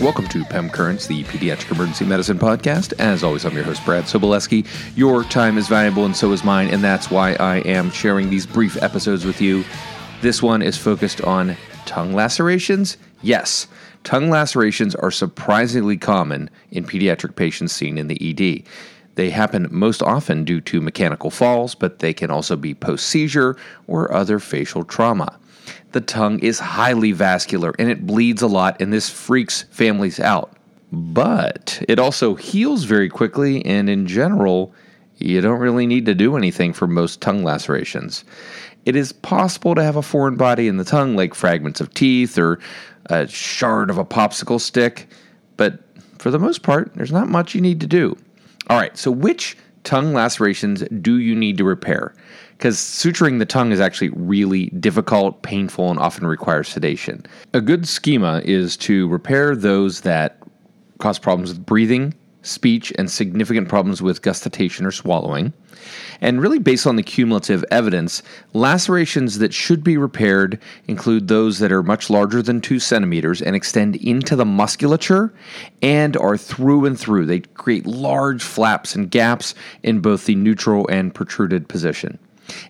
Welcome to PEM Currents, the Pediatric Emergency Medicine Podcast. As always, I'm your host, Brad Sobolewski. Your time is valuable, and so is mine, and that's why I am sharing these brief episodes with you. This one is focused on tongue lacerations. Yes, tongue lacerations are surprisingly common in pediatric patients seen in the ED. They happen most often due to mechanical falls, but they can also be post seizure or other facial trauma. The tongue is highly vascular and it bleeds a lot, and this freaks families out. But it also heals very quickly, and in general, you don't really need to do anything for most tongue lacerations. It is possible to have a foreign body in the tongue, like fragments of teeth or a shard of a popsicle stick, but for the most part, there's not much you need to do. All right, so which tongue lacerations do you need to repair? Because suturing the tongue is actually really difficult, painful, and often requires sedation. A good schema is to repair those that cause problems with breathing, speech, and significant problems with gustation or swallowing. And really, based on the cumulative evidence, lacerations that should be repaired include those that are much larger than two centimeters and extend into the musculature and are through and through. They create large flaps and gaps in both the neutral and protruded position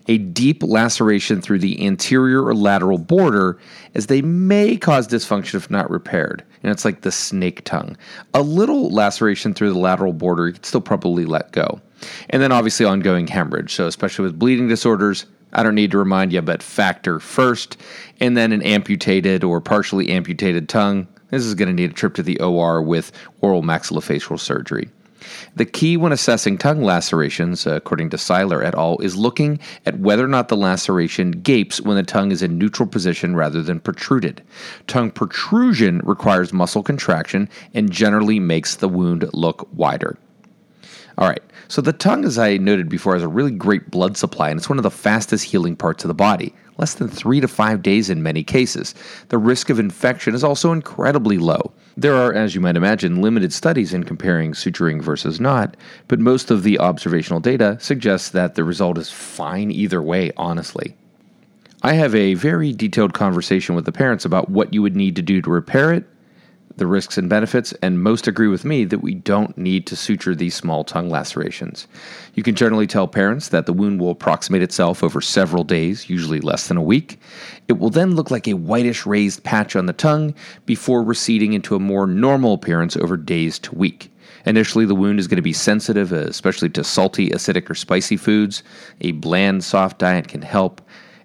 a deep laceration through the anterior or lateral border, as they may cause dysfunction if not repaired. And it's like the snake tongue. A little laceration through the lateral border, you can still probably let go. And then obviously ongoing hemorrhage. So, especially with bleeding disorders, I don't need to remind you, but factor first, and then an amputated or partially amputated tongue. This is going to need a trip to the OR with oral maxillofacial surgery. The key when assessing tongue lacerations, according to Seiler et al., is looking at whether or not the laceration gapes when the tongue is in neutral position rather than protruded. Tongue protrusion requires muscle contraction and generally makes the wound look wider. All right, so the tongue, as I noted before, has a really great blood supply and it's one of the fastest healing parts of the body less than three to five days in many cases. The risk of infection is also incredibly low. There are, as you might imagine, limited studies in comparing suturing versus not, but most of the observational data suggests that the result is fine either way, honestly. I have a very detailed conversation with the parents about what you would need to do to repair it the risks and benefits, and most agree with me that we don't need to suture these small tongue lacerations. You can generally tell parents that the wound will approximate itself over several days, usually less than a week. It will then look like a whitish raised patch on the tongue before receding into a more normal appearance over days to week. Initially, the wound is going to be sensitive, especially to salty, acidic, or spicy foods. A bland, soft diet can help.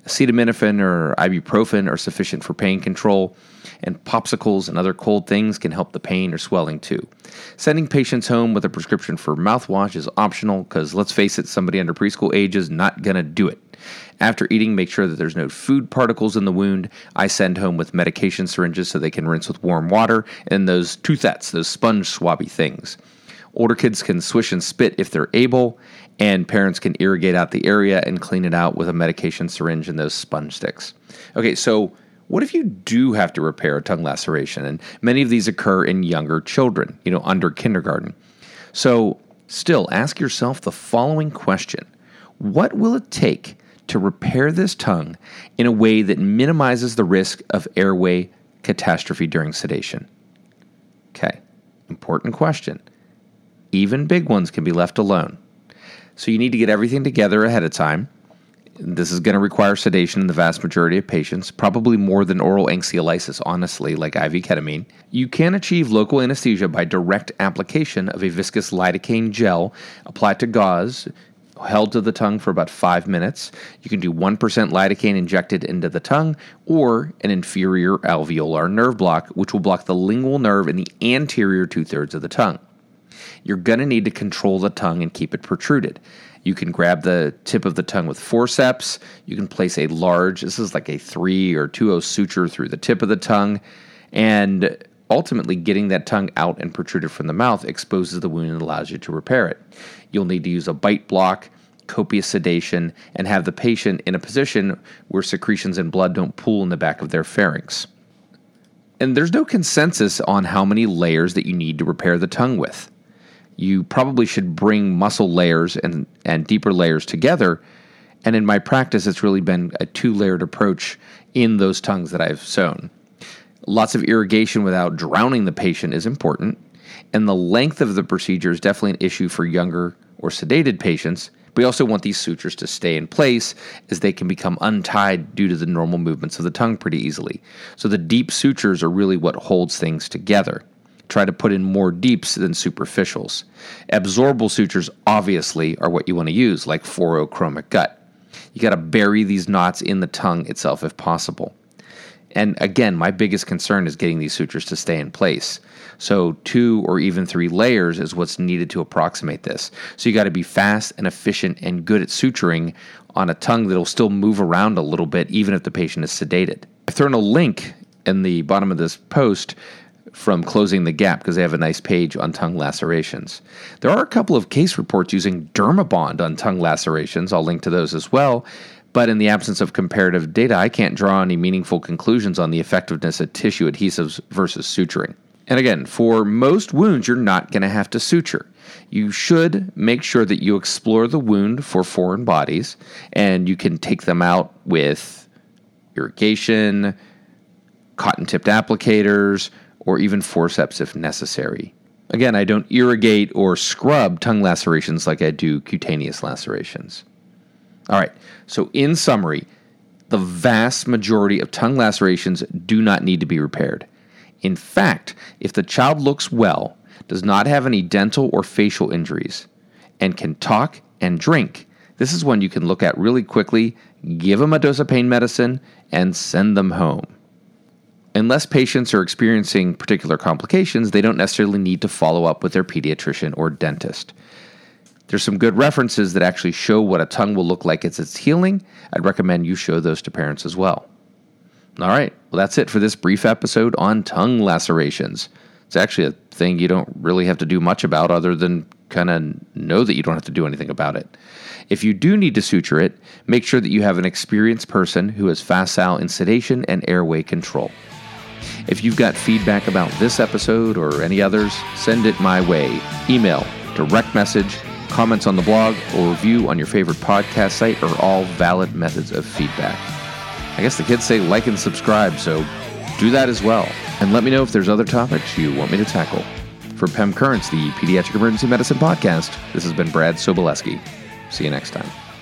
Acetaminophen or ibuprofen are sufficient for pain control, and popsicles and other cold things can help the pain or swelling too. Sending patients home with a prescription for mouthwash is optional because let's face it, somebody under preschool age is not going to do it. After eating, make sure that there's no food particles in the wound. I send home with medication syringes so they can rinse with warm water and those toothettes, those sponge swabby things. Older kids can swish and spit if they're able, and parents can irrigate out the area and clean it out with a medication syringe and those sponge sticks. Okay, so what if you do have to repair a tongue laceration? And many of these occur in younger children, you know, under kindergarten. So, still ask yourself the following question What will it take to repair this tongue in a way that minimizes the risk of airway catastrophe during sedation? Okay, important question. Even big ones can be left alone. So you need to get everything together ahead of time. This is going to require sedation in the vast majority of patients, probably more than oral anxiolysis, honestly, like IV ketamine. You can achieve local anesthesia by direct application of a viscous lidocaine gel applied to gauze held to the tongue for about five minutes. You can do 1% lidocaine injected into the tongue or an inferior alveolar nerve block, which will block the lingual nerve in the anterior two thirds of the tongue you're going to need to control the tongue and keep it protruded. You can grab the tip of the tongue with forceps. You can place a large, this is like a 3 or 2 0 suture through the tip of the tongue. And ultimately, getting that tongue out and protruded from the mouth exposes the wound and allows you to repair it. You'll need to use a bite block, copious sedation, and have the patient in a position where secretions and blood don't pool in the back of their pharynx. And there's no consensus on how many layers that you need to repair the tongue with you probably should bring muscle layers and, and deeper layers together. And in my practice, it's really been a two layered approach in those tongues that I've sewn. Lots of irrigation without drowning the patient is important, and the length of the procedure is definitely an issue for younger or sedated patients. We also want these sutures to stay in place as they can become untied due to the normal movements of the tongue pretty easily. So the deep sutures are really what holds things together. Try to put in more deeps than superficials. Absorbable sutures obviously are what you want to use, like 4-0 chromic gut. You got to bury these knots in the tongue itself if possible. And again, my biggest concern is getting these sutures to stay in place. So, two or even three layers is what's needed to approximate this. So, you got to be fast and efficient and good at suturing on a tongue that'll still move around a little bit, even if the patient is sedated. I've thrown a link in the bottom of this post from Closing the Gap because they have a nice page on tongue lacerations. There are a couple of case reports using Dermabond on tongue lacerations. I'll link to those as well. But in the absence of comparative data, I can't draw any meaningful conclusions on the effectiveness of tissue adhesives versus suturing. And again, for most wounds, you're not going to have to suture. You should make sure that you explore the wound for foreign bodies and you can take them out with irrigation, cotton tipped applicators, or even forceps if necessary. Again, I don't irrigate or scrub tongue lacerations like I do cutaneous lacerations. All right. So, in summary, the vast majority of tongue lacerations do not need to be repaired. In fact, if the child looks well, does not have any dental or facial injuries, and can talk and drink, this is one you can look at really quickly, give them a dose of pain medicine, and send them home. Unless patients are experiencing particular complications, they don't necessarily need to follow up with their pediatrician or dentist. There's some good references that actually show what a tongue will look like as it's healing. I'd recommend you show those to parents as well. All right, well, that's it for this brief episode on tongue lacerations. It's actually a thing you don't really have to do much about other than kind of know that you don't have to do anything about it. If you do need to suture it, make sure that you have an experienced person who is facile in sedation and airway control. If you've got feedback about this episode or any others, send it my way. Email, direct message, Comments on the blog or review on your favorite podcast site are all valid methods of feedback. I guess the kids say like and subscribe, so do that as well. And let me know if there's other topics you want me to tackle. For PEM Currents, the Pediatric Emergency Medicine Podcast, this has been Brad Sobolewski. See you next time.